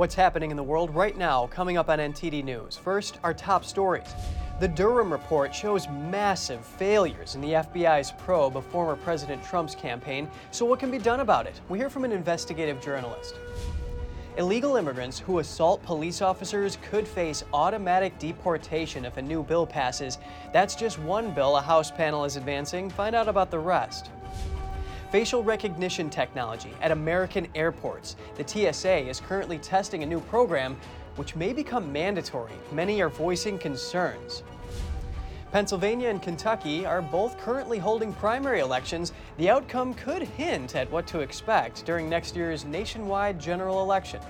What's happening in the world right now coming up on NTD News. First, our top stories. The Durham report shows massive failures in the FBI's probe of former President Trump's campaign. So, what can be done about it? We hear from an investigative journalist. Illegal immigrants who assault police officers could face automatic deportation if a new bill passes. That's just one bill a House panel is advancing. Find out about the rest. Facial recognition technology at American airports. The TSA is currently testing a new program which may become mandatory. Many are voicing concerns. Pennsylvania and Kentucky are both currently holding primary elections. The outcome could hint at what to expect during next year's nationwide general election.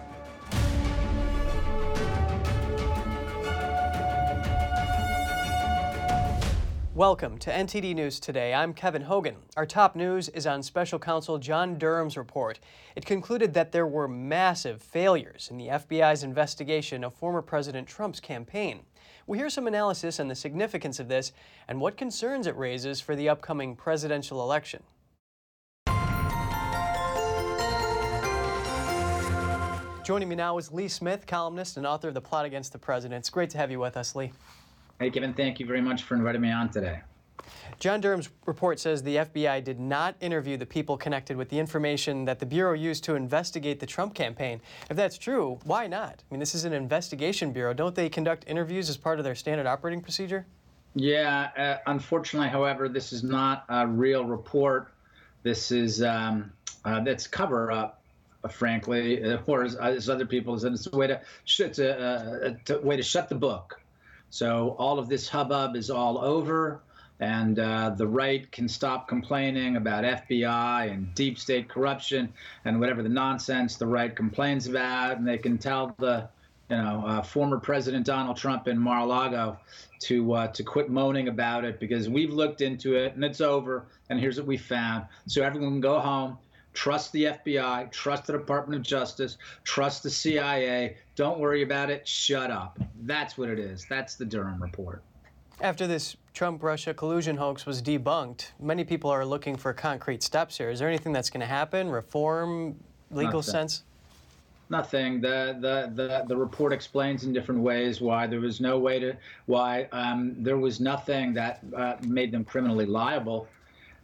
Welcome to NTD News Today. I'm Kevin Hogan. Our top news is on Special Counsel John Durham's report. It concluded that there were massive failures in the FBI's investigation of former President Trump's campaign. We hear some analysis on the significance of this and what concerns it raises for the upcoming presidential election. Joining me now is Lee Smith, columnist and author of The Plot Against the President. It's great to have you with us, Lee. Hey, Kevin, thank you very much for inviting me on today. John Durham's report says the FBI did not interview the people connected with the information that the Bureau used to investigate the Trump campaign. If that's true, why not? I mean, this is an investigation bureau. Don't they conduct interviews as part of their standard operating procedure? Yeah, uh, unfortunately, however, this is not a real report. This is um, uh, that's cover up, uh, frankly, uh, or as, as, other people said, it's a way to, it's a, a, a way to shut the book. So all of this hubbub is all over, and uh, the right can stop complaining about FBI and deep state corruption and whatever the nonsense the right complains about, and they can tell the you know, uh, former President Donald Trump in Mar-a-Lago to uh, to quit moaning about it because we've looked into it and it's over. And here's what we found. So everyone can go home, Trust the FBI, trust the Department of Justice, trust the CIA. Don't worry about it. Shut up. That's what it is. That's the Durham report. After this Trump Russia collusion hoax was debunked, many people are looking for concrete steps here. Is there anything that's going to happen? Reform, legal Nothing. sense? Nothing. The, the the the report explains in different ways why there was no way to why um, there was nothing that uh, made them criminally liable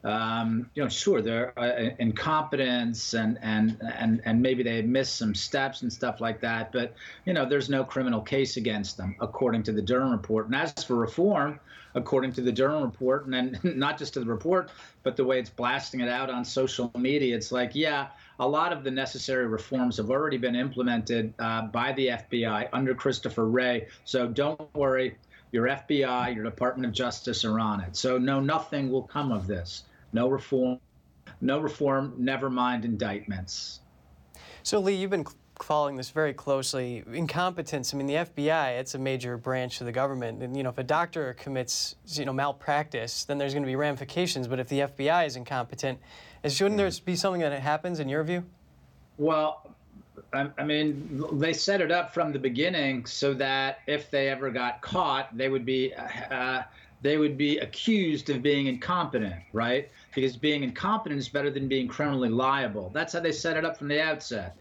um, you know, sure, they're uh, incompetence and, and, and, and maybe they missed some steps and stuff like that. But, you know, there's no criminal case against them, according to the Durham report. And as for reform, according to the Durham report, and then not just to the report, but the way it's blasting it out on social media, it's like, yeah, a lot of the necessary reforms have already been implemented uh, by the FBI under Christopher Wray. So don't worry, your FBI, your Department of Justice are on it. So no, nothing will come of this no reform, no reform, never mind indictments. So, Lee, you've been following this very closely. Incompetence, I mean, the FBI, it's a major branch of the government. And, you know, if a doctor commits, you know, malpractice, then there's going to be ramifications. But if the FBI is incompetent, shouldn't there be something that happens in your view? Well, I, mean, they set it up from the beginning so that if they ever got caught, they would be uh, they would be accused of being incompetent, right? Because being incompetent is better than being criminally liable. That's how they set it up from the outset.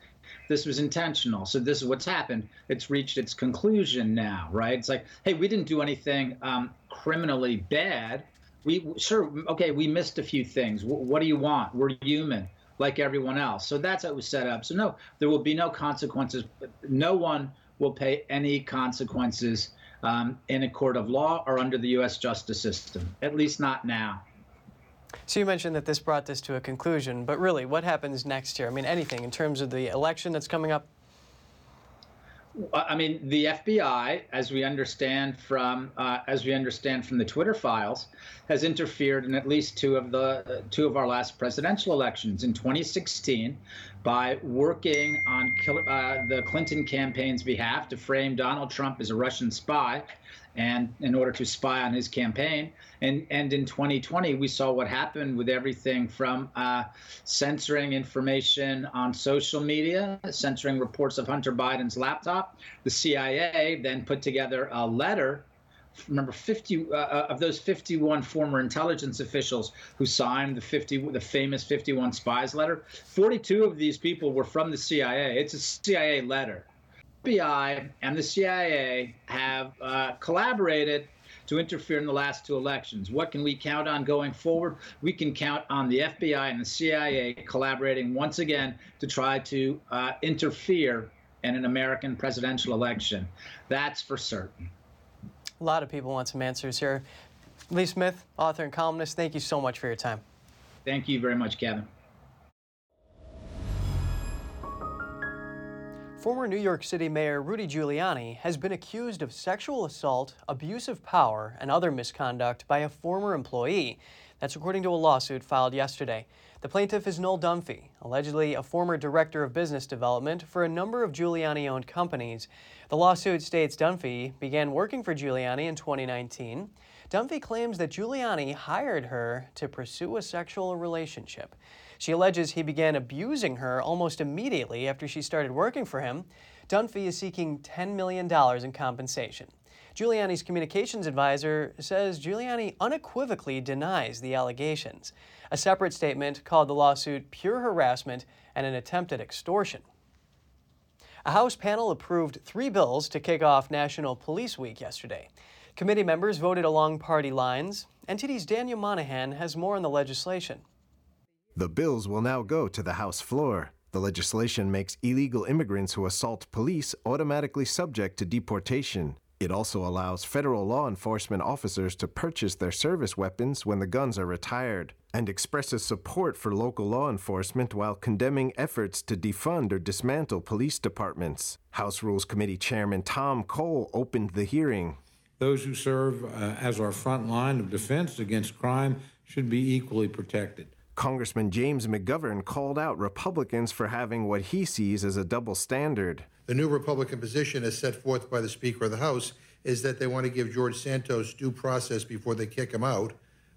This was intentional. So this is what's happened. It's reached its conclusion now, right? It's like, hey, we didn't do anything um, criminally bad. We sure, okay, we missed a few things. W- what do you want? We're human, like everyone else. So that's how it was set up. So no, there will be no consequences. No one will pay any consequences um, in a court of law or under the U.S. justice system, at least not now. So you mentioned that this brought this to a conclusion, but really, what happens next year? I mean, anything in terms of the election that's coming up? I mean, the FBI, as we understand from uh, as we understand from the Twitter files, has interfered in at least two of the uh, two of our last presidential elections in 2016 by working on uh, the Clinton campaign's behalf to frame Donald Trump as a Russian spy, and in order to spy on his campaign. And and in 2020, we saw what happened with everything from uh, censoring information on social media, censoring reports of Hunter Biden's laptop. The CIA then put together a letter remember 50 uh, uh, of those 51 former intelligence officials who signed the 50 the famous 51 spies letter 42 of these people were from the CIA it's a CIA letter FBI and the CIA have uh, collaborated to interfere in the last two elections. What can we count on going forward? We can count on the FBI and the CIA collaborating once again to try to uh, interfere in an American presidential election. That's for certain. A lot of people want some answers here. Lee Smith, author and columnist, thank you so much for your time. Thank you very much, Kevin. Former New York City Mayor Rudy Giuliani has been accused of sexual assault, abuse of power, and other misconduct by a former employee. That's according to a lawsuit filed yesterday. The plaintiff is Noel Dunphy, allegedly a former director of business development for a number of Giuliani owned companies. The lawsuit states Dunphy began working for Giuliani in 2019. Dunphy claims that Giuliani hired her to pursue a sexual relationship. She alleges he began abusing her almost immediately after she started working for him. Dunphy is seeking $10 million in compensation. Giuliani's communications advisor says Giuliani unequivocally denies the allegations. A separate statement called the lawsuit pure harassment and an attempt at extortion. A House panel approved three bills to kick off National Police Week yesterday. Committee members voted along party lines. NTD's Daniel Monahan has more on the legislation. The bills will now go to the House floor. The legislation makes illegal immigrants who assault police automatically subject to deportation. It also allows federal law enforcement officers to purchase their service weapons when the guns are retired, and expresses support for local law enforcement while condemning efforts to defund or dismantle police departments. House Rules Committee Chairman Tom Cole opened the hearing. Those who serve uh, as our front line of defense against crime should be equally protected. Congressman James McGovern called out Republicans for having what he sees as a double standard. The new Republican position, as set forth by the Speaker of the House, is that they want to give George Santos due process before they kick him out,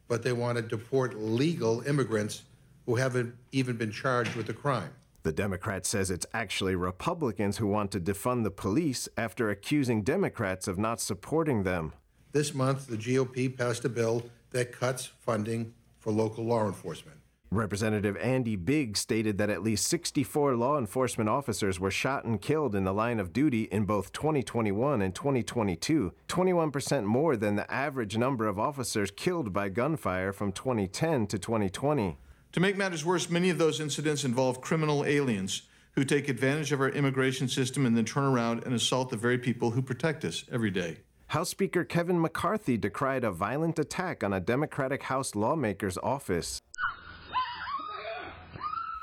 but they want to deport legal immigrants who haven't even been charged with a crime. The Democrat says it's actually Republicans who want to defund the police after accusing Democrats of not supporting them. This month, the GOP passed a bill that cuts funding for local law enforcement. Representative Andy Biggs stated that at least 64 law enforcement officers were shot and killed in the line of duty in both 2021 and 2022, 21% more than the average number of officers killed by gunfire from 2010 to 2020. To make matters worse, many of those incidents involve criminal aliens who take advantage of our immigration system and then turn around and assault the very people who protect us every day. House Speaker Kevin McCarthy decried a violent attack on a Democratic House lawmaker's office.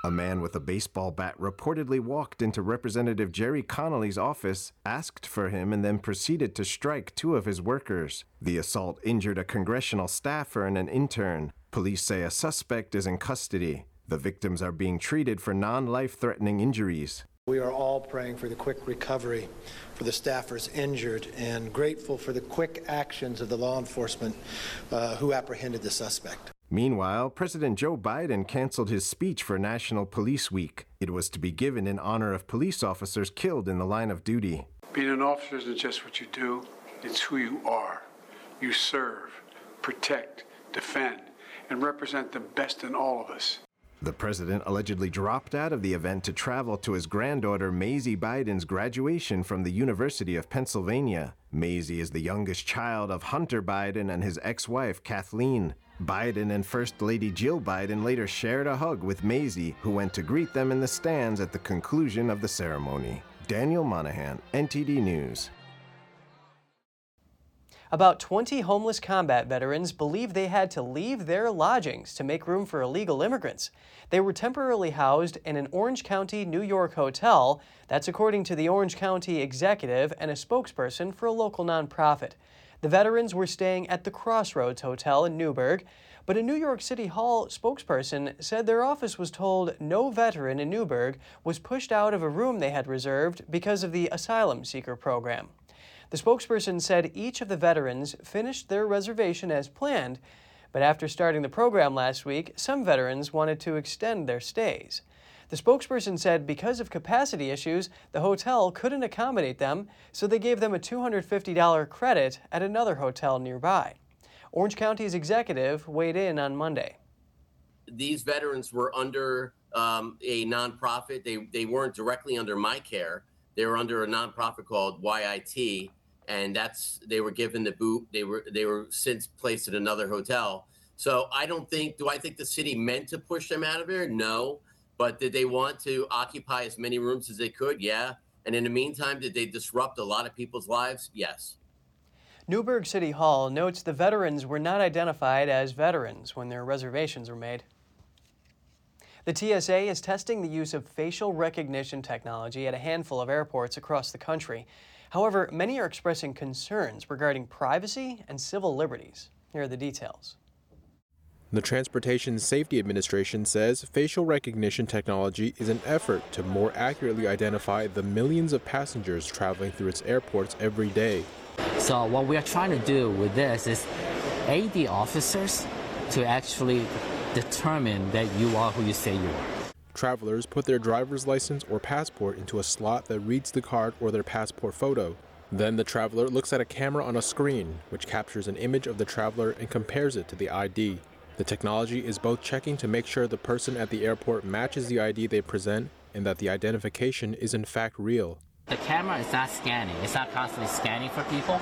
A man with a baseball bat reportedly walked into Representative Gerry Connolly's office, asked for him, and then proceeded to strike two of his workers. The assault injured a congressional staffer and an intern. Police say a suspect is in custody. The victims are being treated for non life threatening injuries. We are all praying for the quick recovery for the staffers injured and grateful for the quick actions of the law enforcement uh, who apprehended the suspect. Meanwhile, President Joe Biden canceled his speech for National Police Week. It was to be given in honor of police officers killed in the line of duty. Being an officer isn't just what you do, it's who you are. You serve, protect, defend, and represent the best in all of us. The president allegedly dropped out of the event to travel to his granddaughter Maisy Biden's graduation from the University of Pennsylvania. Maisy is the youngest child of Hunter Biden and his ex wife Kathleen. Biden and First Lady Jill Biden later shared a hug with Maisy, who went to greet them in the stands at the conclusion of the ceremony. Daniel Monahan, NTD News. About 20 homeless combat veterans believe they had to leave their lodgings to make room for illegal immigrants. They were temporarily housed in an Orange County, New York hotel. That's according to the Orange County executive and a spokesperson for a local nonprofit. The veterans were staying at the Crossroads Hotel in Newburgh, but a New York City Hall spokesperson said their office was told no veteran in Newburgh was pushed out of a room they had reserved because of the asylum seeker program. The spokesperson said each of the veterans finished their reservation as planned, but after starting the program last week, some veterans wanted to extend their stays. The spokesperson said because of capacity issues, the hotel couldn't accommodate them, so they gave them a $250 credit at another hotel nearby. Orange County's executive weighed in on Monday. These veterans were under um, a nonprofit. They, they weren't directly under my care. They were under a nonprofit called YIT, and that's they were given the boot. They were they were since placed in another hotel. So I don't think. Do I think the city meant to push them out of there? No. But did they want to occupy as many rooms as they could? Yeah. And in the meantime, did they disrupt a lot of people's lives? Yes. Newburgh City Hall notes the veterans were not identified as veterans when their reservations were made. The TSA is testing the use of facial recognition technology at a handful of airports across the country. However, many are expressing concerns regarding privacy and civil liberties. Here are the details. The Transportation Safety Administration says facial recognition technology is an effort to more accurately identify the millions of passengers traveling through its airports every day. So, what we are trying to do with this is aid the officers to actually determine that you are who you say you are. Travelers put their driver's license or passport into a slot that reads the card or their passport photo. Then the traveler looks at a camera on a screen, which captures an image of the traveler and compares it to the ID. The technology is both checking to make sure the person at the airport matches the ID they present and that the identification is in fact real. The camera is not scanning, it's not constantly scanning for people.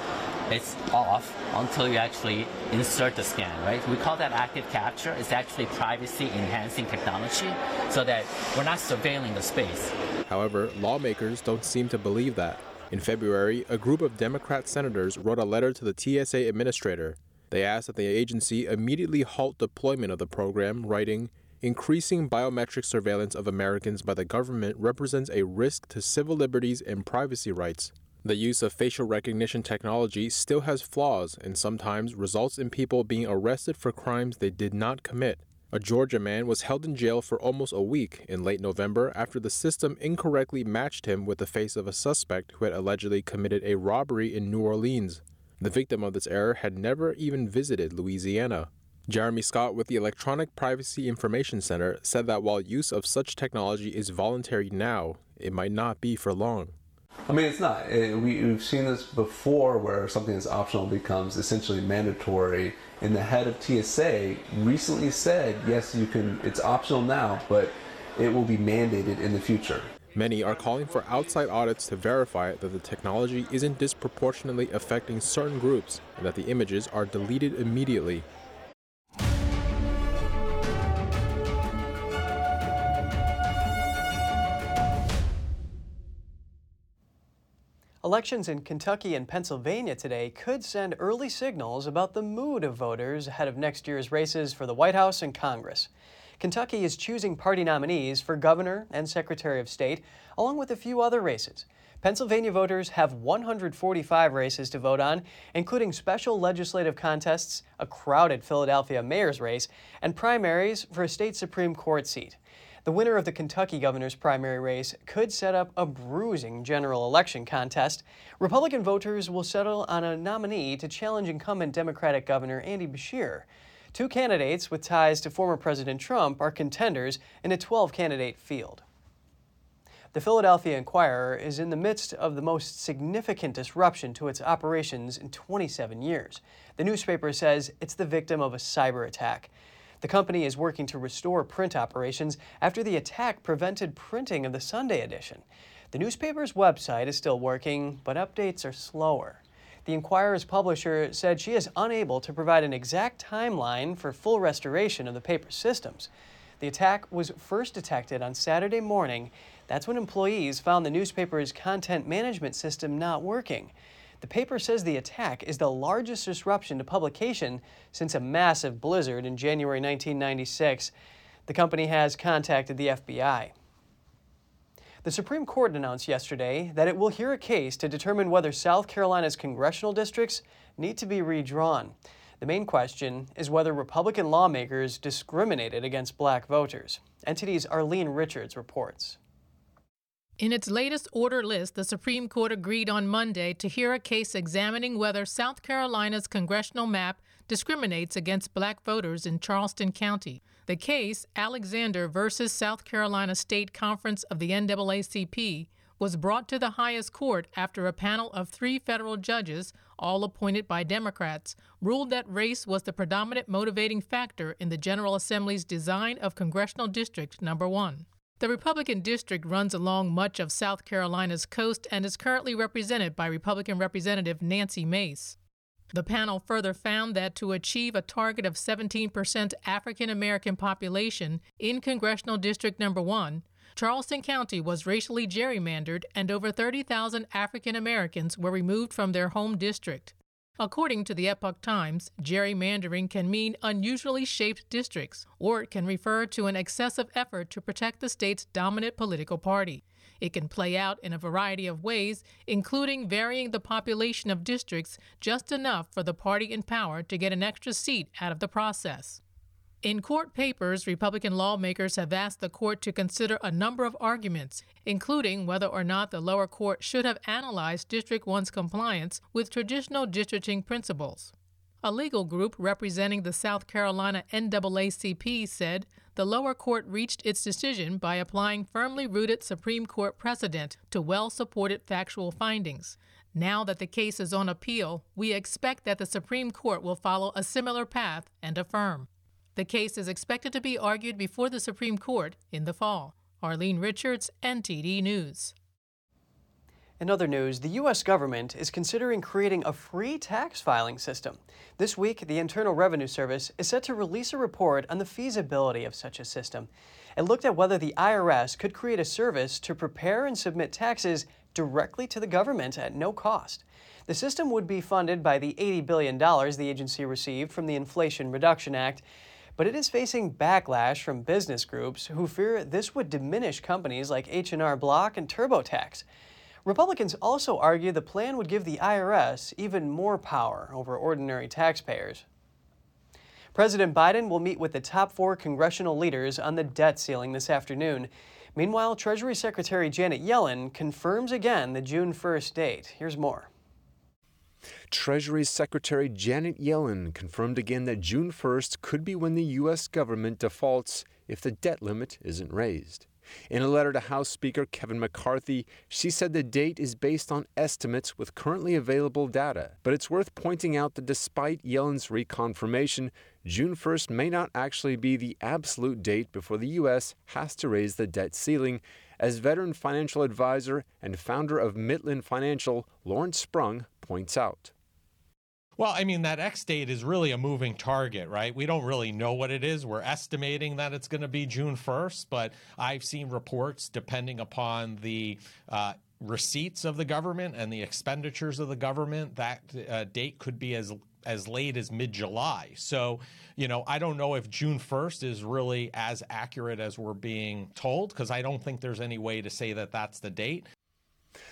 It's off until you actually insert the scan, right? We call that active capture. It's actually privacy enhancing technology so that we're not surveilling the space. However, lawmakers don't seem to believe that. In February, a group of Democrat senators wrote a letter to the TSA administrator they asked that the agency immediately halt deployment of the program, writing, Increasing biometric surveillance of Americans by the government represents a risk to civil liberties and privacy rights. The use of facial recognition technology still has flaws and sometimes results in people being arrested for crimes they did not commit. A Georgia man was held in jail for almost a week in late November after the system incorrectly matched him with the face of a suspect who had allegedly committed a robbery in New Orleans. The victim of this error had never even visited Louisiana. Jeremy Scott with the Electronic Privacy Information Center said that while use of such technology is voluntary now, it might not be for long. I mean, it's not. It, we, have seen this before where something that's optional becomes essentially mandatory. And the head of TSA recently said, yes, you can, it's optional now, but it will be mandated in the future. Many are calling for outside audits to verify that the technology isn't disproportionately affecting certain groups and that the images are deleted immediately. Elections in Kentucky and Pennsylvania today could send early signals about the mood of voters ahead of next year's races for the White House and Congress. Kentucky is choosing party nominees for governor and secretary of state, along with a few other races. Pennsylvania voters have 145 races to vote on, including special legislative contests, a crowded Philadelphia mayor's race, and primaries for a state Supreme Court seat. The winner of the Kentucky governor's primary race could set up a bruising general election contest. Republican voters will settle on a nominee to challenge incumbent Democratic Governor Andy Beshear. Two candidates with ties to former President Trump are contenders in a 12 candidate field. The Philadelphia Inquirer is in the midst of the most significant disruption to its operations in 27 years. The newspaper says it's the victim of a cyber attack. The company is working to restore print operations after the attack prevented printing of the Sunday edition. The newspaper's website is still working, but updates are slower. The Inquirer's publisher said she is unable to provide an exact timeline for full restoration of the paper's systems. The attack was first detected on Saturday morning. That's when employees found the newspaper's content management system not working. The paper says the attack is the largest disruption to publication since a massive blizzard in January 1996. The company has contacted the FBI. The Supreme Court announced yesterday that it will hear a case to determine whether South Carolina's congressional districts need to be redrawn. The main question is whether Republican lawmakers discriminated against black voters. NTD's Arlene Richards reports. In its latest order list, the Supreme Court agreed on Monday to hear a case examining whether South Carolina's congressional map discriminates against black voters in Charleston County. The case, Alexander versus South Carolina State Conference of the NAACP, was brought to the highest court after a panel of three federal judges, all appointed by Democrats, ruled that race was the predominant motivating factor in the General Assembly's design of Congressional District Number 1. The Republican district runs along much of South Carolina's coast and is currently represented by Republican Representative Nancy Mace. The panel further found that to achieve a target of 17% African American population in Congressional District Number 1, Charleston County was racially gerrymandered and over 30,000 African Americans were removed from their home district. According to the Epoch Times, gerrymandering can mean unusually shaped districts, or it can refer to an excessive effort to protect the state's dominant political party. It can play out in a variety of ways, including varying the population of districts just enough for the party in power to get an extra seat out of the process. In court papers, Republican lawmakers have asked the court to consider a number of arguments, including whether or not the lower court should have analyzed District 1's compliance with traditional districting principles. A legal group representing the South Carolina NAACP said the lower court reached its decision by applying firmly rooted Supreme Court precedent to well supported factual findings. Now that the case is on appeal, we expect that the Supreme Court will follow a similar path and affirm. The case is expected to be argued before the Supreme Court in the fall. Arlene Richards, NTD News. In other news, the U.S. government is considering creating a free tax filing system. This week, the Internal Revenue Service is set to release a report on the feasibility of such a system. It looked at whether the IRS could create a service to prepare and submit taxes directly to the government at no cost. The system would be funded by the $80 billion the agency received from the Inflation Reduction Act but it is facing backlash from business groups who fear this would diminish companies like H&R Block and TurboTax. Republicans also argue the plan would give the IRS even more power over ordinary taxpayers. President Biden will meet with the top four congressional leaders on the debt ceiling this afternoon. Meanwhile, Treasury Secretary Janet Yellen confirms again the June 1st date. Here's more. Treasury Secretary Janet Yellen confirmed again that June 1st could be when the U.S. government defaults if the debt limit isn't raised. In a letter to House Speaker Kevin McCarthy, she said the date is based on estimates with currently available data. But it's worth pointing out that despite Yellen's reconfirmation, June 1st may not actually be the absolute date before the U.S. has to raise the debt ceiling, as veteran financial advisor and founder of Mitlin Financial, Lawrence Sprung, points out. Well, I mean, that X date is really a moving target, right? We don't really know what it is. We're estimating that it's going to be June 1st, but I've seen reports depending upon the uh, receipts of the government and the expenditures of the government, that uh, date could be as as late as mid July. So, you know, I don't know if June 1st is really as accurate as we're being told because I don't think there's any way to say that that's the date.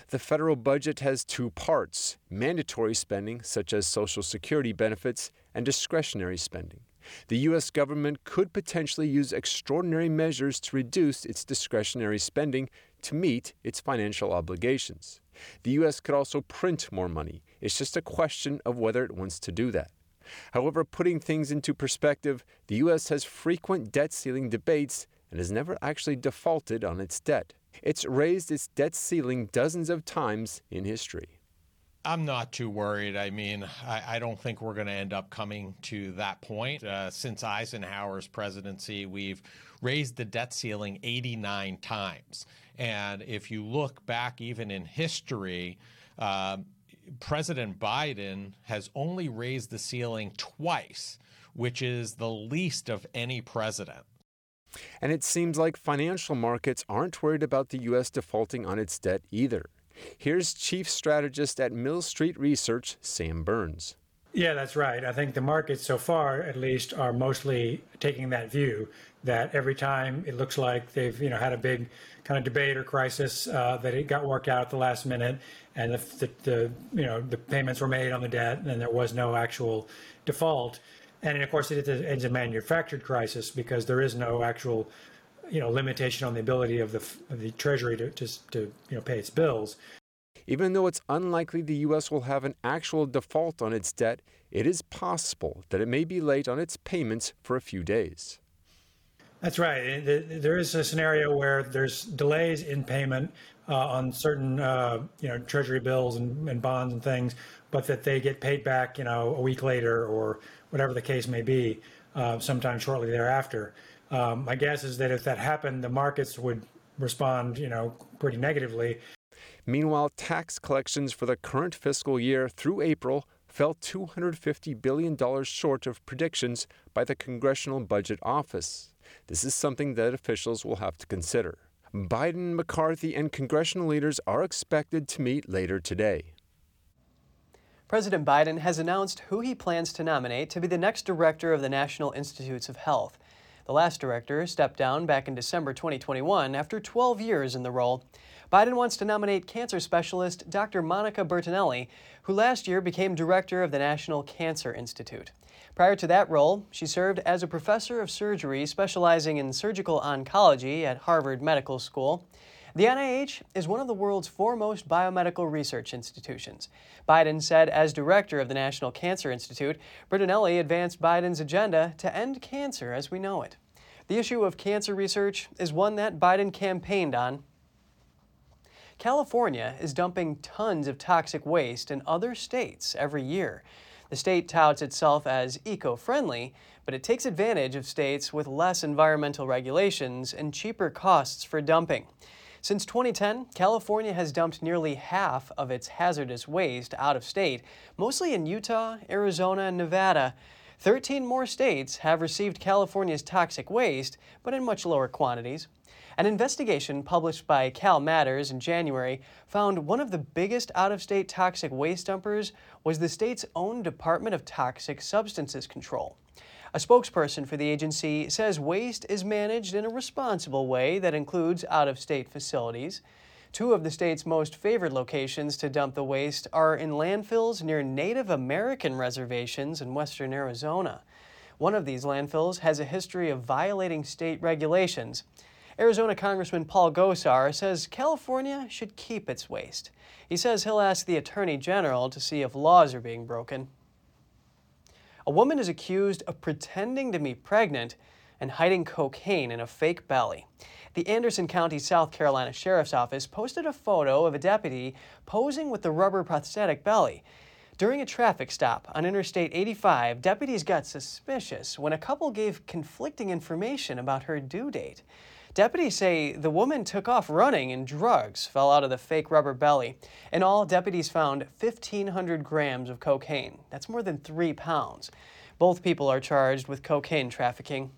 The federal budget has two parts mandatory spending, such as Social Security benefits, and discretionary spending. The U.S. government could potentially use extraordinary measures to reduce its discretionary spending to meet its financial obligations. The U.S. could also print more money. It's just a question of whether it wants to do that. However, putting things into perspective, the U.S. has frequent debt ceiling debates and has never actually defaulted on its debt. It's raised its debt ceiling dozens of times in history. I'm not too worried. I mean, I, I don't think we're going to end up coming to that point. Uh, since Eisenhower's presidency, we've raised the debt ceiling 89 times. And if you look back even in history, uh, President Biden has only raised the ceiling twice, which is the least of any president. And it seems like financial markets aren't worried about the U.S. defaulting on its debt either. Here's Chief Strategist at Mill Street Research, Sam Burns. Yeah, that's right. I think the markets so far, at least, are mostly taking that view that every time it looks like they've you know had a big kind of debate or crisis uh, that it got worked out at the last minute, and the, the, the you know the payments were made on the debt, and there was no actual default. And of course, it is a manufactured crisis because there is no actual, you know, limitation on the ability of the of the Treasury to, to, to you know pay its bills. Even though it's unlikely the U.S. will have an actual default on its debt, it is possible that it may be late on its payments for a few days. That's right. There is a scenario where there's delays in payment uh, on certain, uh, you know, Treasury bills and, and bonds and things, but that they get paid back, you know, a week later or whatever the case may be, uh, sometime shortly thereafter. Um, my guess is that if that happened, the markets would respond, you know, pretty negatively. Meanwhile, tax collections for the current fiscal year through April fell $250 billion short of predictions by the Congressional Budget Office. This is something that officials will have to consider. Biden, McCarthy, and congressional leaders are expected to meet later today. President Biden has announced who he plans to nominate to be the next director of the National Institutes of Health. The last director stepped down back in December 2021 after 12 years in the role. Biden wants to nominate cancer specialist Dr. Monica Bertagnolli, who last year became director of the National Cancer Institute. Prior to that role, she served as a professor of surgery specializing in surgical oncology at Harvard Medical School. The NIH is one of the world's foremost biomedical research institutions. Biden said, as director of the National Cancer Institute, Bertagnolli advanced Biden's agenda to end cancer as we know it. The issue of cancer research is one that Biden campaigned on. California is dumping tons of toxic waste in other states every year. The state touts itself as eco friendly, but it takes advantage of states with less environmental regulations and cheaper costs for dumping. Since 2010, California has dumped nearly half of its hazardous waste out of state, mostly in Utah, Arizona, and Nevada. 13 more states have received California's toxic waste, but in much lower quantities. An investigation published by Cal Matters in January found one of the biggest out of state toxic waste dumpers was the state's own Department of Toxic Substances Control. A spokesperson for the agency says waste is managed in a responsible way that includes out of state facilities. Two of the state's most favored locations to dump the waste are in landfills near Native American reservations in western Arizona. One of these landfills has a history of violating state regulations. Arizona Congressman Paul Gosar says California should keep its waste. He says he'll ask the Attorney General to see if laws are being broken. A woman is accused of pretending to be pregnant and hiding cocaine in a fake belly. The Anderson County, South Carolina Sheriff's Office posted a photo of a deputy posing with the rubber prosthetic belly. During a traffic stop on Interstate 85, deputies got suspicious when a couple gave conflicting information about her due date. Deputies say the woman took off running and drugs fell out of the fake rubber belly. In all, deputies found 1,500 grams of cocaine. That's more than three pounds. Both people are charged with cocaine trafficking.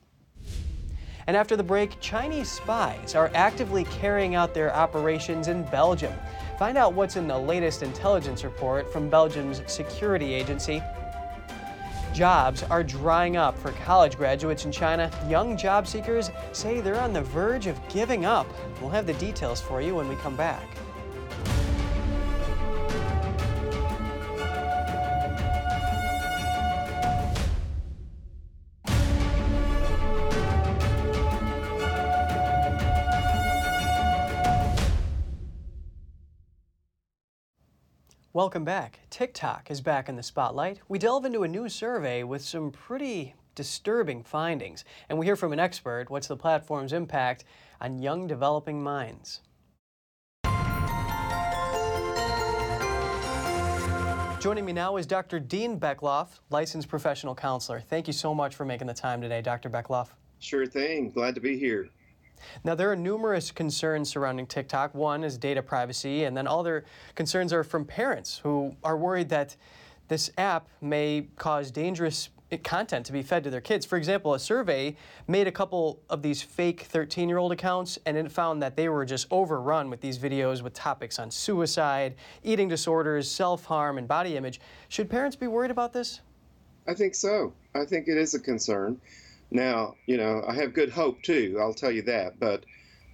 And after the break, Chinese spies are actively carrying out their operations in Belgium. Find out what's in the latest intelligence report from Belgium's security agency Jobs are drying up for college graduates in China. Young job seekers say they're on the verge of giving up. We'll have the details for you when we come back. Welcome back. TikTok is back in the spotlight. We delve into a new survey with some pretty disturbing findings, and we hear from an expert what's the platform's impact on young developing minds. Joining me now is Dr. Dean Beckloff, licensed professional counselor. Thank you so much for making the time today, Dr. Beckloff. Sure thing. Glad to be here. Now, there are numerous concerns surrounding TikTok. One is data privacy, and then other concerns are from parents who are worried that this app may cause dangerous content to be fed to their kids. For example, a survey made a couple of these fake 13 year old accounts and it found that they were just overrun with these videos with topics on suicide, eating disorders, self harm, and body image. Should parents be worried about this? I think so. I think it is a concern. Now, you know, I have good hope too, I'll tell you that, but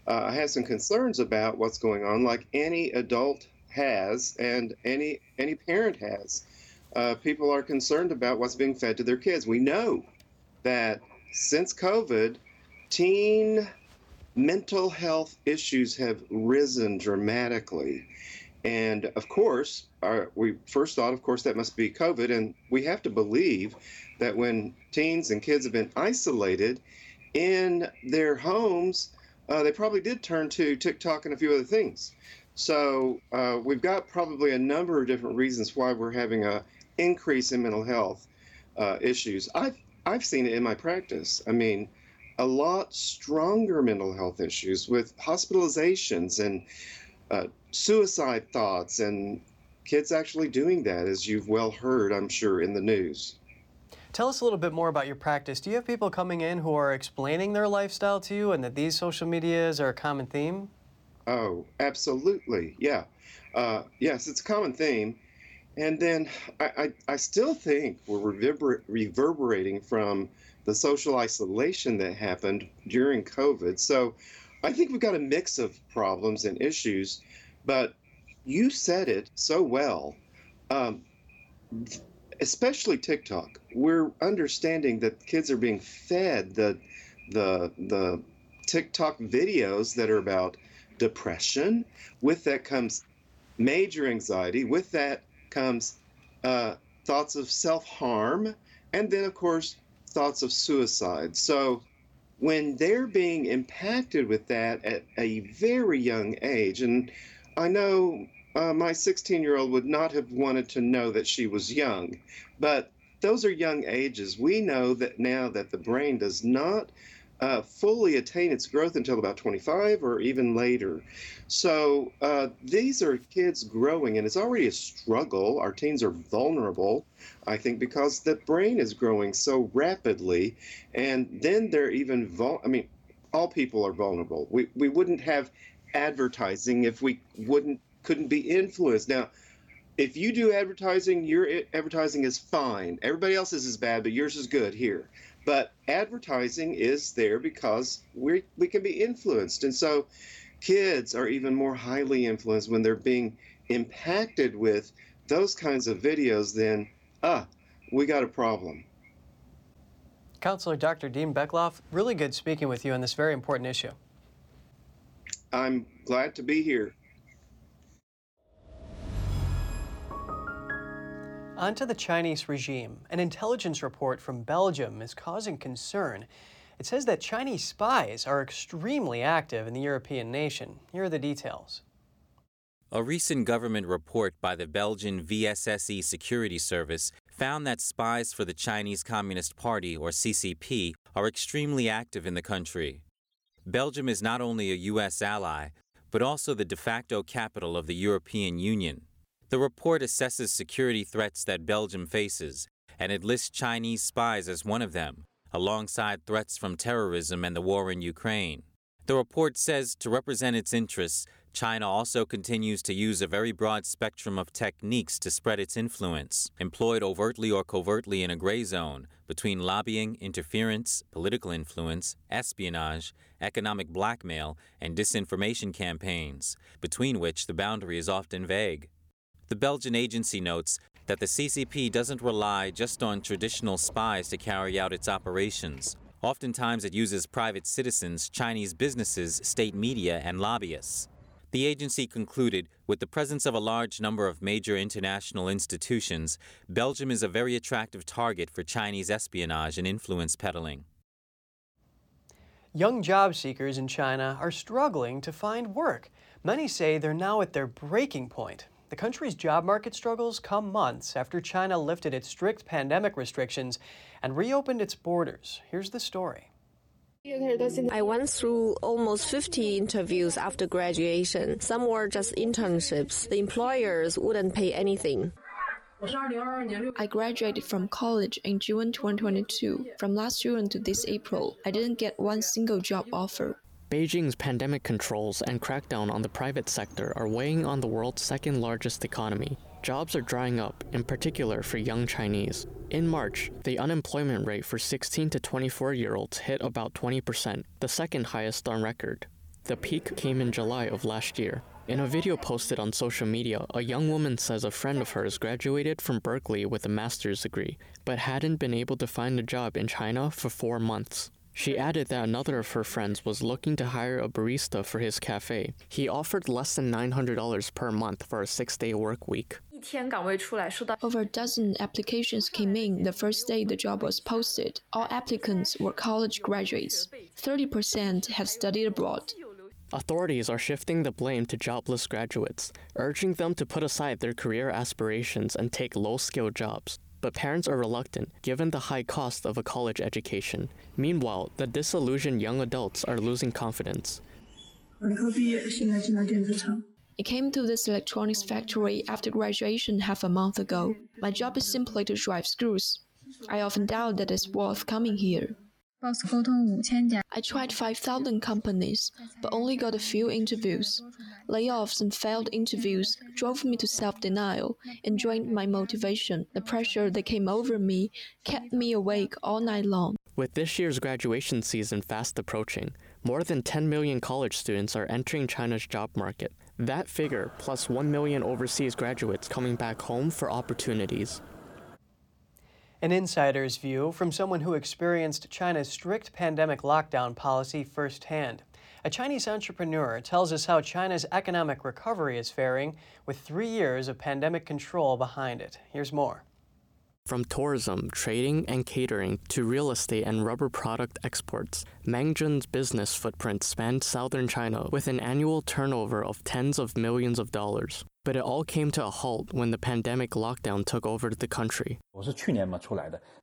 uh, I have some concerns about what's going on, like any adult has and any any parent has. Uh, people are concerned about what's being fed to their kids. We know that since COVID, teen mental health issues have risen dramatically. And of course, our, we first thought, of course, that must be COVID. And we have to believe that when teens and kids have been isolated in their homes, uh, they probably did turn to TikTok and a few other things. So uh, we've got probably a number of different reasons why we're having a increase in mental health uh, issues. I've I've seen it in my practice. I mean, a lot stronger mental health issues with hospitalizations and uh, suicide thoughts, and kids actually doing that, as you've well heard, I'm sure, in the news. Tell us a little bit more about your practice. Do you have people coming in who are explaining their lifestyle to you and that these social medias are a common theme? Oh, absolutely. Yeah. Uh, yes, it's a common theme. And then I, I, I still think we're reverber- reverberating from the social isolation that happened during COVID. So I think we've got a mix of problems and issues, but you said it so well. Um, especially TikTok, we're understanding that kids are being fed the the the TikTok videos that are about depression. With that comes major anxiety. With that comes uh, thoughts of self harm, and then of course thoughts of suicide. So when they're being impacted with that at a very young age, and I know uh, my 16 year old would not have wanted to know that she was young, but those are young ages. We know that now that the brain does not uh, fully attain its growth until about 25 or even later. So uh, these are kids growing, and it's already a struggle. Our teens are vulnerable, I think, because the brain is growing so rapidly, and then they're even vul- I mean, all people are vulnerable. We we wouldn't have advertising if we wouldn't couldn't be influenced. Now, if you do advertising, your advertising is fine. Everybody else's is bad, but yours is good here. But advertising is there because we we can be influenced, and so kids are even more highly influenced when they're being impacted with those kinds of videos. Then, ah, we got a problem. Counselor Dr. Dean Beckloff, really good speaking with you on this very important issue. I'm glad to be here. On to the Chinese regime. An intelligence report from Belgium is causing concern. It says that Chinese spies are extremely active in the European nation. Here are the details. A recent government report by the Belgian VSSE security service found that spies for the Chinese Communist Party, or CCP, are extremely active in the country. Belgium is not only a U.S. ally, but also the de facto capital of the European Union. The report assesses security threats that Belgium faces, and it lists Chinese spies as one of them, alongside threats from terrorism and the war in Ukraine. The report says to represent its interests, China also continues to use a very broad spectrum of techniques to spread its influence, employed overtly or covertly in a gray zone between lobbying, interference, political influence, espionage, economic blackmail, and disinformation campaigns, between which the boundary is often vague. The Belgian agency notes that the CCP doesn't rely just on traditional spies to carry out its operations. Oftentimes, it uses private citizens, Chinese businesses, state media, and lobbyists. The agency concluded with the presence of a large number of major international institutions, Belgium is a very attractive target for Chinese espionage and influence peddling. Young job seekers in China are struggling to find work. Many say they're now at their breaking point. The country's job market struggles come months after China lifted its strict pandemic restrictions and reopened its borders. Here's the story. I went through almost 50 interviews after graduation. Some were just internships. The employers wouldn't pay anything. I graduated from college in June 2022. From last June to this April, I didn't get one single job offer. Beijing's pandemic controls and crackdown on the private sector are weighing on the world's second largest economy. Jobs are drying up, in particular for young Chinese. In March, the unemployment rate for 16 to 24 year olds hit about 20%, the second highest on record. The peak came in July of last year. In a video posted on social media, a young woman says a friend of hers graduated from Berkeley with a master's degree, but hadn't been able to find a job in China for four months. She added that another of her friends was looking to hire a barista for his cafe. He offered less than $900 per month for a six day work week. Over a dozen applications came in the first day the job was posted. All applicants were college graduates. 30% had studied abroad. Authorities are shifting the blame to jobless graduates, urging them to put aside their career aspirations and take low skilled jobs. but parents are reluctant given the high cost of a college education. Meanwhile, the disillusioned young adults are losing confidence. I came to this electronics factory after graduation half a month ago. My job is simply to drive screws. I often doubt that it's worth coming here. I tried 5,000 companies, but only got a few interviews. Layoffs and failed interviews drove me to self denial and drained my motivation. The pressure that came over me kept me awake all night long. With this year's graduation season fast approaching, more than 10 million college students are entering China's job market. That figure, plus 1 million overseas graduates coming back home for opportunities. An insider's view from someone who experienced China's strict pandemic lockdown policy firsthand. A Chinese entrepreneur tells us how China's economic recovery is faring with three years of pandemic control behind it. Here's more. From tourism, trading, and catering to real estate and rubber product exports, Meng Jun's business footprint spanned southern China with an annual turnover of tens of millions of dollars. But it all came to a halt when the pandemic lockdown took over the country.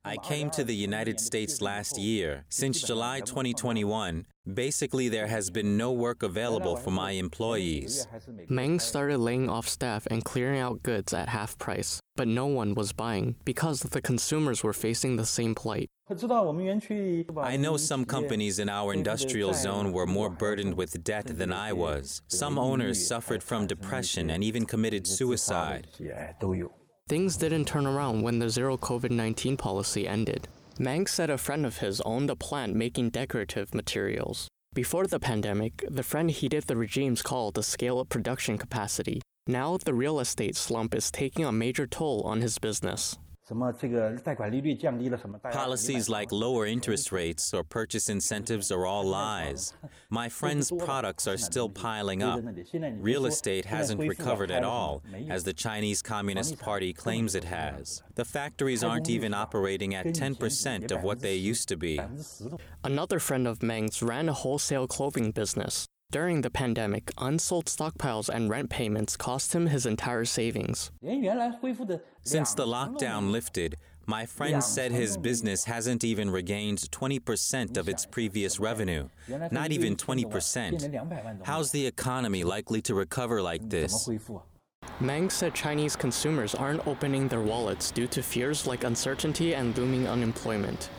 I came to the United States last year. Since July 2021, basically there has been no work available for my employees. Meng started laying off staff and clearing out goods at half price, but no one was buying because the consumers were facing the same plight. I know some companies in our industrial zone were more burdened with debt than I was. Some owners suffered from depression and even committed suicide. Things didn't turn around when the zero COVID 19 policy ended. Meng said a friend of his owned a plant making decorative materials. Before the pandemic, the friend heeded the regime's call to scale up production capacity. Now, the real estate slump is taking a major toll on his business. Policies like lower interest rates or purchase incentives are all lies. My friend's products are still piling up. Real estate hasn't recovered at all, as the Chinese Communist Party claims it has. The factories aren't even operating at 10% of what they used to be. Another friend of Meng's ran a wholesale clothing business. During the pandemic, unsold stockpiles and rent payments cost him his entire savings. Since the lockdown lifted, my friend said his business hasn't even regained 20% of its previous revenue. Not even 20%. How's the economy likely to recover like this? Meng said Chinese consumers aren't opening their wallets due to fears like uncertainty and looming unemployment.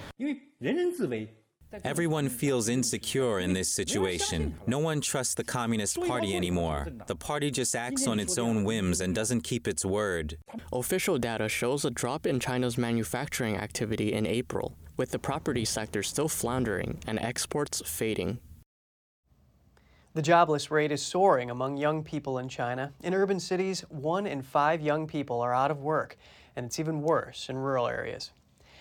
Everyone feels insecure in this situation. No one trusts the Communist Party anymore. The party just acts on its own whims and doesn't keep its word. Official data shows a drop in China's manufacturing activity in April, with the property sector still floundering and exports fading. The jobless rate is soaring among young people in China. In urban cities, one in five young people are out of work, and it's even worse in rural areas.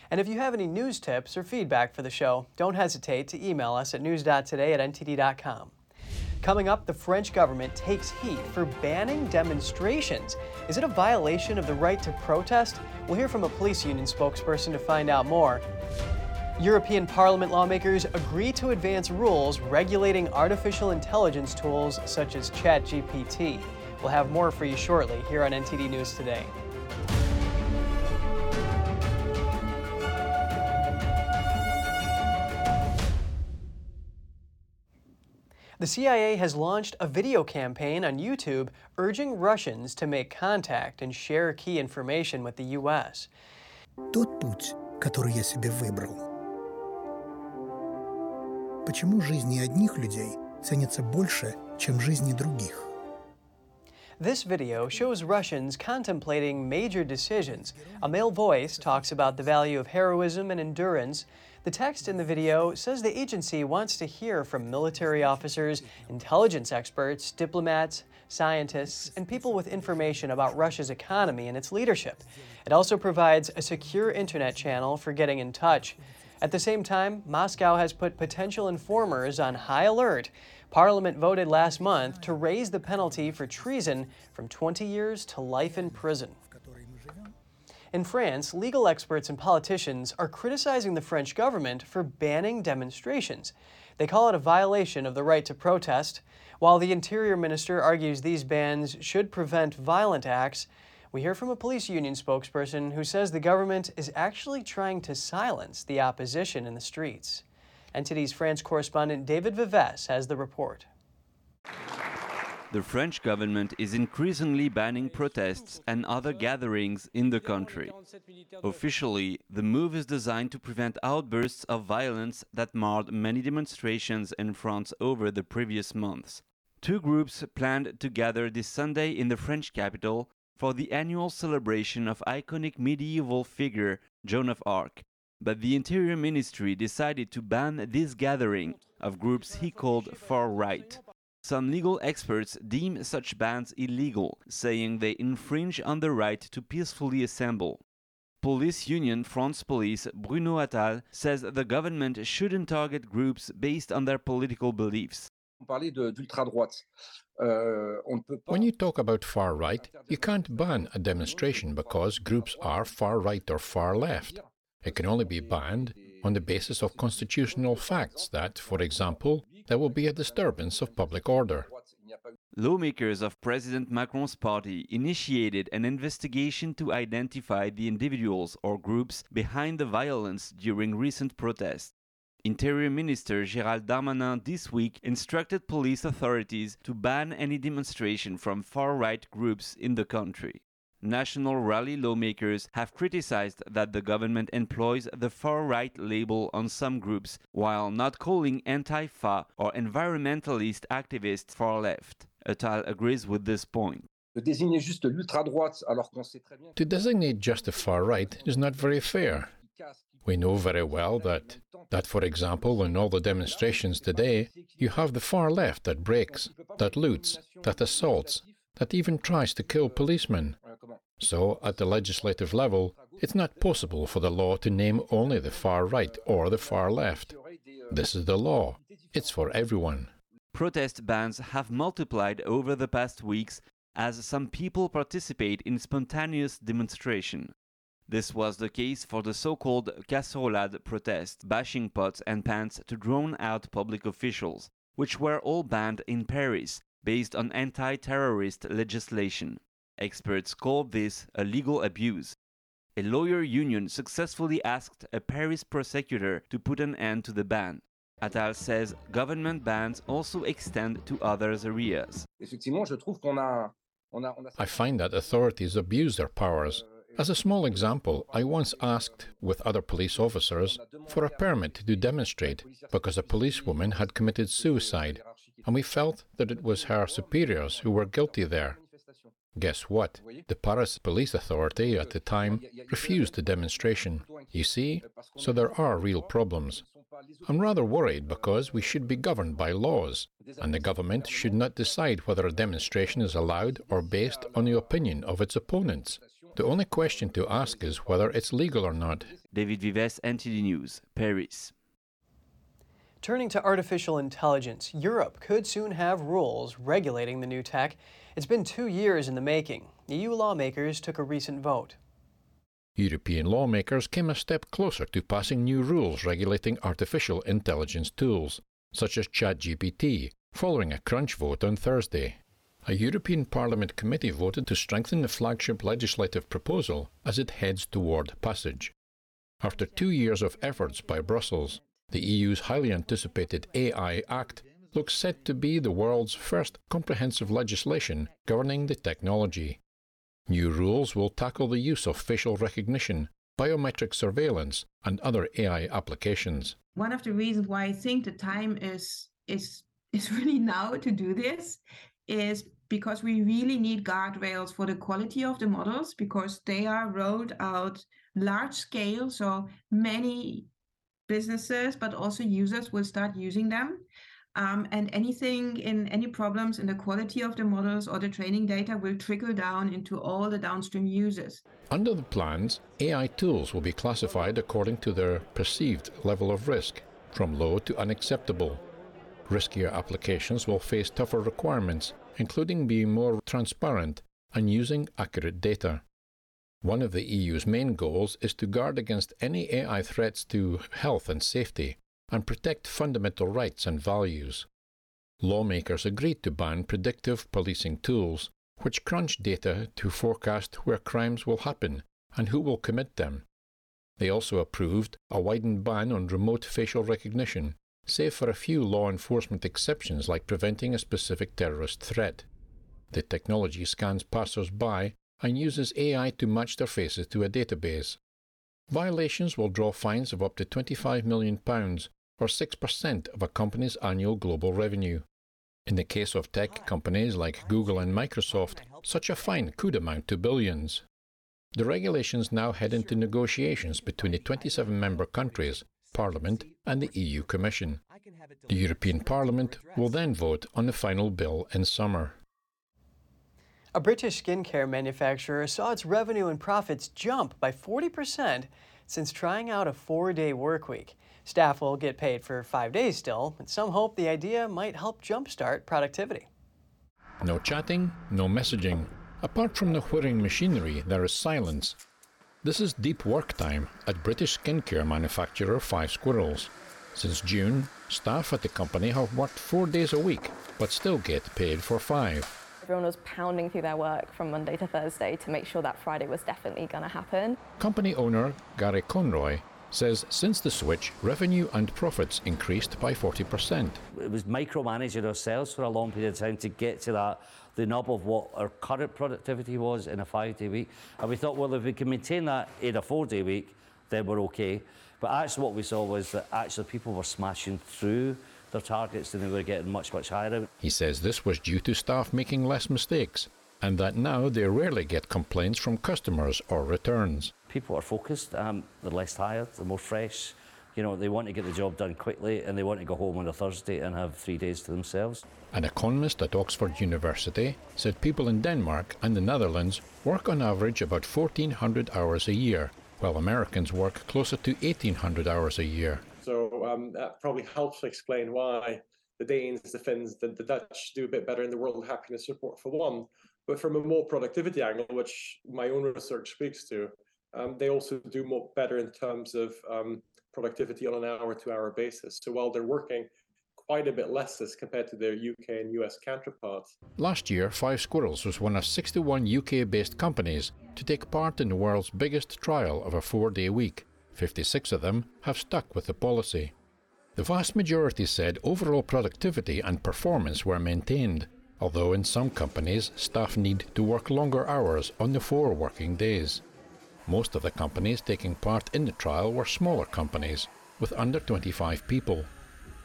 And if you have any news tips or feedback for the show, don't hesitate to email us at news.today at ntd.com. Coming up, the French government takes heat for banning demonstrations. Is it a violation of the right to protest? We'll hear from a police union spokesperson to find out more. European Parliament lawmakers agree to advance rules regulating artificial intelligence tools such as ChatGPT. We'll have more for you shortly here on NTD News Today. The CIA has launched a video campaign on YouTube urging Russians to make contact and share key information with the U.S. Тот путь, который я себе выбрал. Почему жизни одних людей ценятся больше, чем жизни других? This video shows Russians contemplating major decisions. A male voice talks about the value of heroism and endurance. the text in the video says the agency wants to hear from military officers, intelligence experts, diplomats, scientists, and people with information about Russia's economy and its leadership. It also provides a secure internet channel for getting in touch. At the same time, Moscow has put potential informers on high alert. Parliament voted last month to raise the penalty for treason from 20 years to life in prison. In France, legal experts and politicians are criticizing the French government for banning demonstrations. They call it a violation of the right to protest. While the Interior Minister argues these bans should prevent violent acts, We hear from a police union spokesperson who says the government is actually trying to silence the opposition in the streets. NTD's France correspondent David Vives has the report. The French government is increasingly banning protests and other gatherings in the country. Officially, the move is designed to prevent outbursts of violence that marred many demonstrations in France over the previous months. Two groups planned to gather this Sunday in the French capital for the annual celebration of iconic medieval figure Joan of Arc. But the Interior Ministry decided to ban this gathering of groups he called far right. Some legal experts deem such bans illegal, saying they infringe on the right to peacefully assemble. Police union France Police Bruno Attal says the government shouldn't target groups based on their political beliefs. When you talk about far right, you can't ban a demonstration because groups are far right or far left. It can only be banned on the basis of constitutional facts that, for example, there will be a disturbance of public order. Lawmakers of President Macron's party initiated an investigation to identify the individuals or groups behind the violence during recent protests. Interior Minister Gérald Darmanin this week instructed police authorities to ban any demonstration from far right groups in the country. National Rally lawmakers have criticized that the government employs the far right label on some groups while not calling anti fa or environmentalist activists far left. Attal agrees with this point. To designate just the far right is not very fair. We know very well that, that, for example, in all the demonstrations today, you have the far left that breaks, that loots, that assaults, that even tries to kill policemen. So, at the legislative level, it's not possible for the law to name only the far right or the far left. This is the law. It's for everyone. Protest bans have multiplied over the past weeks as some people participate in spontaneous demonstration. This was the case for the so-called casserolade protest, bashing pots and pans to drown out public officials, which were all banned in Paris based on anti-terrorist legislation. Experts call this a legal abuse. A lawyer union successfully asked a Paris prosecutor to put an end to the ban. Attal says government bans also extend to other areas. I find that authorities abuse their powers. As a small example, I once asked, with other police officers, for a permit to demonstrate because a policewoman had committed suicide, and we felt that it was her superiors who were guilty there. Guess what? The Paris police authority at the time refused the demonstration. You see? So there are real problems. I'm rather worried because we should be governed by laws, and the government should not decide whether a demonstration is allowed or based on the opinion of its opponents. The only question to ask is whether it's legal or not. David Vives, NTD News, Paris. Turning to artificial intelligence, Europe could soon have rules regulating the new tech. It's been two years in the making. EU lawmakers took a recent vote. European lawmakers came a step closer to passing new rules regulating artificial intelligence tools, such as ChatGPT, following a crunch vote on Thursday. A European Parliament committee voted to strengthen the flagship legislative proposal as it heads toward passage. After two years of efforts by Brussels, the EU's highly anticipated AI Act looks set to be the world's first comprehensive legislation governing the technology. New rules will tackle the use of facial recognition, biometric surveillance, and other AI applications. One of the reasons why I think the time is is is really now to do this is because we really need guardrails for the quality of the models because they are rolled out large scale so many businesses but also users will start using them um, and anything in any problems in the quality of the models or the training data will trickle down into all the downstream users. Under the plans, AI tools will be classified according to their perceived level of risk, from low to unacceptable. Riskier applications will face tougher requirements, including being more transparent and using accurate data. One of the EU's main goals is to guard against any AI threats to health and safety and protect fundamental rights and values. Lawmakers agreed to ban predictive policing tools, which crunch data to forecast where crimes will happen and who will commit them. They also approved a widened ban on remote facial recognition, save for a few law enforcement exceptions like preventing a specific terrorist threat. The technology scans passers by and uses AI to match their faces to a database. Violations will draw fines of up to £25 million, or 6% of a company's annual global revenue. In the case of tech companies like Google and Microsoft, such a fine could amount to billions. The regulations now head into negotiations between the 27 member countries, Parliament, and the EU Commission. The European Parliament will then vote on the final bill in summer. A British skincare manufacturer saw its revenue and profits jump by 40% since trying out a four day work week. Staff will get paid for five days still, but some hope the idea might help jumpstart productivity. No chatting, no messaging. Apart from the whirring machinery, there is silence. This is deep work time at British skincare manufacturer Five Squirrels. Since June, staff at the company have worked four days a week, but still get paid for five. Everyone was pounding through their work from Monday to Thursday to make sure that Friday was definitely going to happen. Company owner Gary Conroy says since the switch, revenue and profits increased by 40%. It was micromanaging ourselves for a long period of time to get to that, the knob of what our current productivity was in a five day week. And we thought, well, if we can maintain that in a four day week, then we're okay. But actually, what we saw was that actually people were smashing through their targets and they were getting much, much higher. He says this was due to staff making less mistakes and that now they rarely get complaints from customers or returns. People are focused, um, they're less tired, they're more fresh. You know, they want to get the job done quickly and they want to go home on a Thursday and have three days to themselves. An economist at Oxford University said people in Denmark and the Netherlands work on average about 1,400 hours a year, while Americans work closer to 1,800 hours a year. Um, that probably helps explain why the Danes, the Finns, the, the Dutch do a bit better in the World Happiness Report for one. But from a more productivity angle, which my own research speaks to, um, they also do more better in terms of um, productivity on an hour-to-hour basis. So while they're working quite a bit less as compared to their UK and US counterparts. Last year, Five Squirrels was one of 61 UK-based companies to take part in the world's biggest trial of a four-day week. 56 of them have stuck with the policy. The vast majority said overall productivity and performance were maintained, although in some companies staff need to work longer hours on the four working days. Most of the companies taking part in the trial were smaller companies, with under 25 people.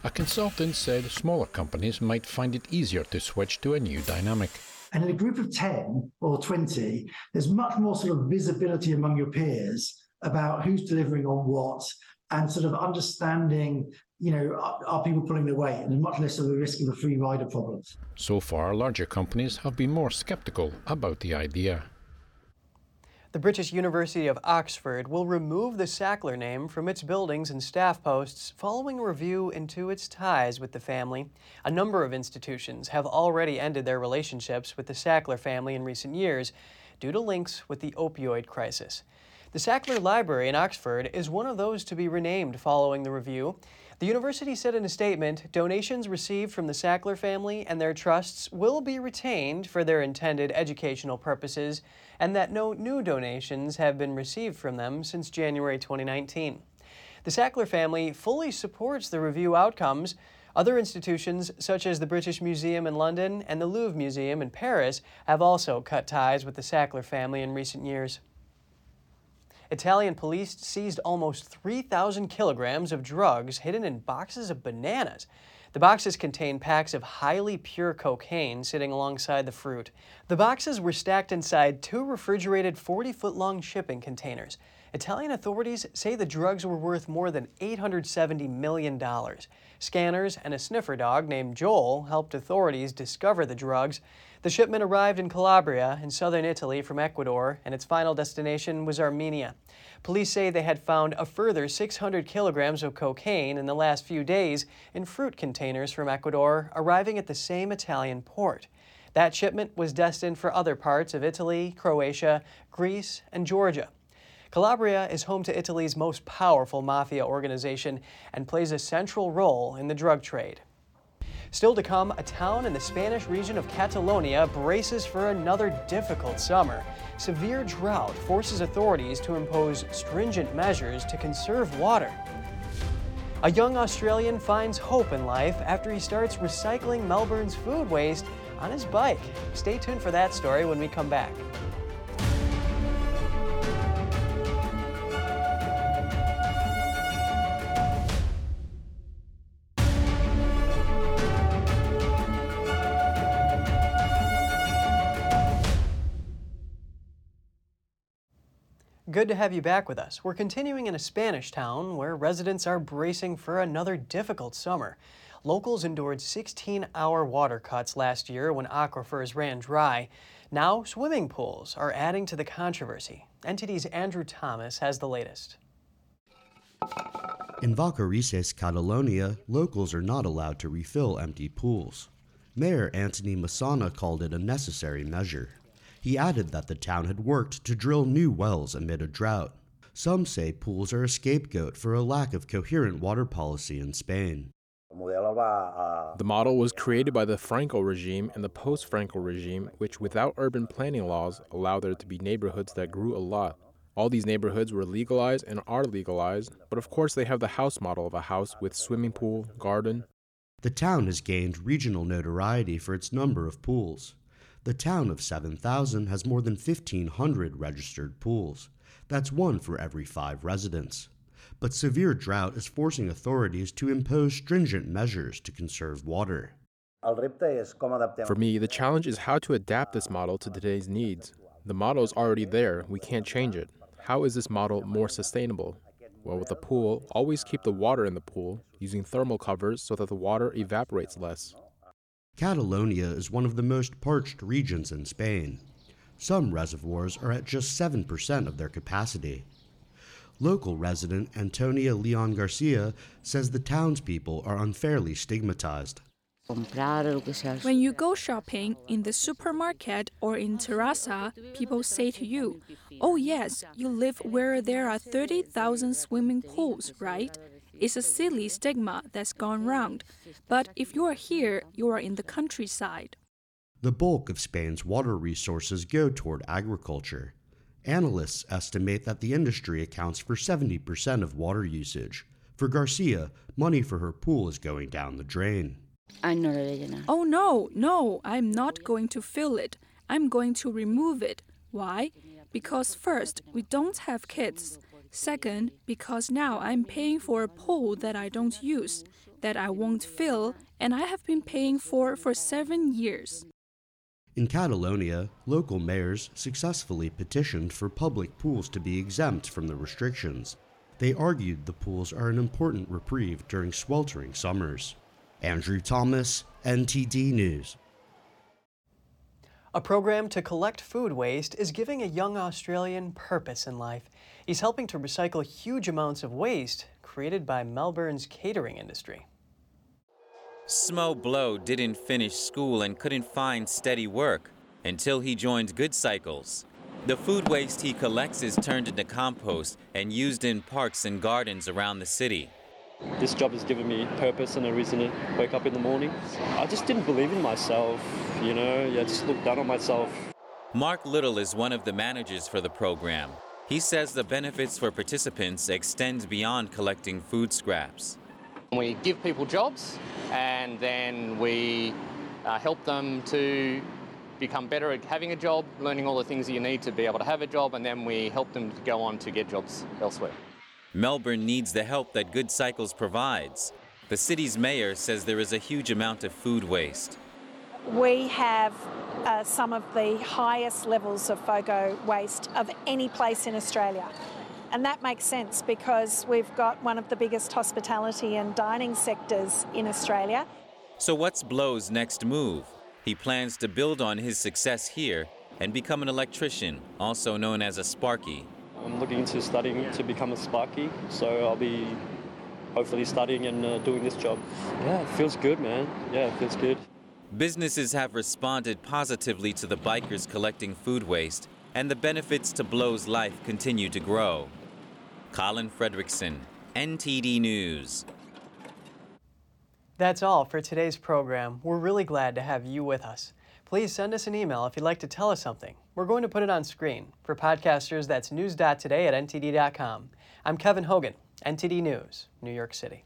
A consultant said smaller companies might find it easier to switch to a new dynamic. And in a group of 10 or 20, there's much more sort of visibility among your peers about who's delivering on what and sort of understanding, you know, are, are people pulling their weight and much less of a risk of a free rider problem. So far, larger companies have been more skeptical about the idea. The British University of Oxford will remove the Sackler name from its buildings and staff posts following a review into its ties with the family. A number of institutions have already ended their relationships with the Sackler family in recent years due to links with the opioid crisis. The Sackler Library in Oxford is one of those to be renamed following the review. The university said in a statement donations received from the Sackler family and their trusts will be retained for their intended educational purposes, and that no new donations have been received from them since January 2019. The Sackler family fully supports the review outcomes. Other institutions, such as the British Museum in London and the Louvre Museum in Paris, have also cut ties with the Sackler family in recent years. Italian police seized almost 3,000 kilograms of drugs hidden in boxes of bananas. The boxes contained packs of highly pure cocaine sitting alongside the fruit. The boxes were stacked inside two refrigerated 40 foot long shipping containers. Italian authorities say the drugs were worth more than $870 million. Scanners and a sniffer dog named Joel helped authorities discover the drugs. The shipment arrived in Calabria, in southern Italy, from Ecuador, and its final destination was Armenia. Police say they had found a further 600 kilograms of cocaine in the last few days in fruit containers from Ecuador, arriving at the same Italian port. That shipment was destined for other parts of Italy, Croatia, Greece, and Georgia. Calabria is home to Italy's most powerful mafia organization and plays a central role in the drug trade. Still to come, a town in the Spanish region of Catalonia braces for another difficult summer. Severe drought forces authorities to impose stringent measures to conserve water. A young Australian finds hope in life after he starts recycling Melbourne's food waste on his bike. Stay tuned for that story when we come back. Good to have you back with us. We're continuing in a Spanish town where residents are bracing for another difficult summer. Locals endured 16 hour water cuts last year when aquifers ran dry. Now, swimming pools are adding to the controversy. NTD's Andrew Thomas has the latest. In Vacarisses, Catalonia, locals are not allowed to refill empty pools. Mayor Anthony Massana called it a necessary measure. He added that the town had worked to drill new wells amid a drought. Some say pools are a scapegoat for a lack of coherent water policy in Spain. The model was created by the Franco regime and the post Franco regime, which, without urban planning laws, allowed there to be neighborhoods that grew a lot. All these neighborhoods were legalized and are legalized, but of course they have the house model of a house with swimming pool, garden. The town has gained regional notoriety for its number of pools. The town of 7,000 has more than 1,500 registered pools. That's one for every five residents but severe drought is forcing authorities to impose stringent measures to conserve water. For me, the challenge is how to adapt this model to today's needs. The model is already there, we can't change it. How is this model more sustainable? Well, with a pool, always keep the water in the pool, using thermal covers so that the water evaporates less. Catalonia is one of the most parched regions in Spain. Some reservoirs are at just 7% of their capacity. Local resident Antonia Leon Garcia says the townspeople are unfairly stigmatized. When you go shopping in the supermarket or in Terrassa, people say to you, Oh, yes, you live where there are 30,000 swimming pools, right? It's a silly stigma that's gone round. But if you are here, you are in the countryside. The bulk of Spain's water resources go toward agriculture. Analysts estimate that the industry accounts for 70% of water usage. For Garcia, money for her pool is going down the drain. Oh, no, no, I'm not going to fill it. I'm going to remove it. Why? Because first, we don't have kids. Second, because now I'm paying for a pool that I don't use, that I won't fill, and I have been paying for for seven years. In Catalonia, local mayors successfully petitioned for public pools to be exempt from the restrictions. They argued the pools are an important reprieve during sweltering summers. Andrew Thomas, NTD News. A program to collect food waste is giving a young Australian purpose in life. He's helping to recycle huge amounts of waste created by Melbourne's catering industry. Smo Blow didn't finish school and couldn't find steady work until he joined Good Cycles. The food waste he collects is turned into compost and used in parks and gardens around the city. This job has given me purpose and a reason to wake up in the morning. I just didn't believe in myself, you know, I just looked down on myself. Mark Little is one of the managers for the program. He says the benefits for participants extend beyond collecting food scraps. We give people jobs and then we uh, help them to become better at having a job, learning all the things that you need to be able to have a job, and then we help them to go on to get jobs elsewhere. Melbourne needs the help that Good Cycles provides. The city's mayor says there is a huge amount of food waste. We have uh, some of the highest levels of FOGO waste of any place in Australia. And that makes sense because we've got one of the biggest hospitality and dining sectors in Australia. So, what's Blow's next move? He plans to build on his success here and become an electrician, also known as a Sparky. I'm looking into studying to become a Sparky, so I'll be hopefully studying and uh, doing this job. Yeah, it feels good, man. Yeah, it feels good. Businesses have responded positively to the bikers collecting food waste, and the benefits to Blow's life continue to grow. Colin Fredrickson, NTD News. That's all for today's program. We're really glad to have you with us. Please send us an email if you'd like to tell us something. We're going to put it on screen. For podcasters, that's news.today at ntd.com. I'm Kevin Hogan, NTD News, New York City.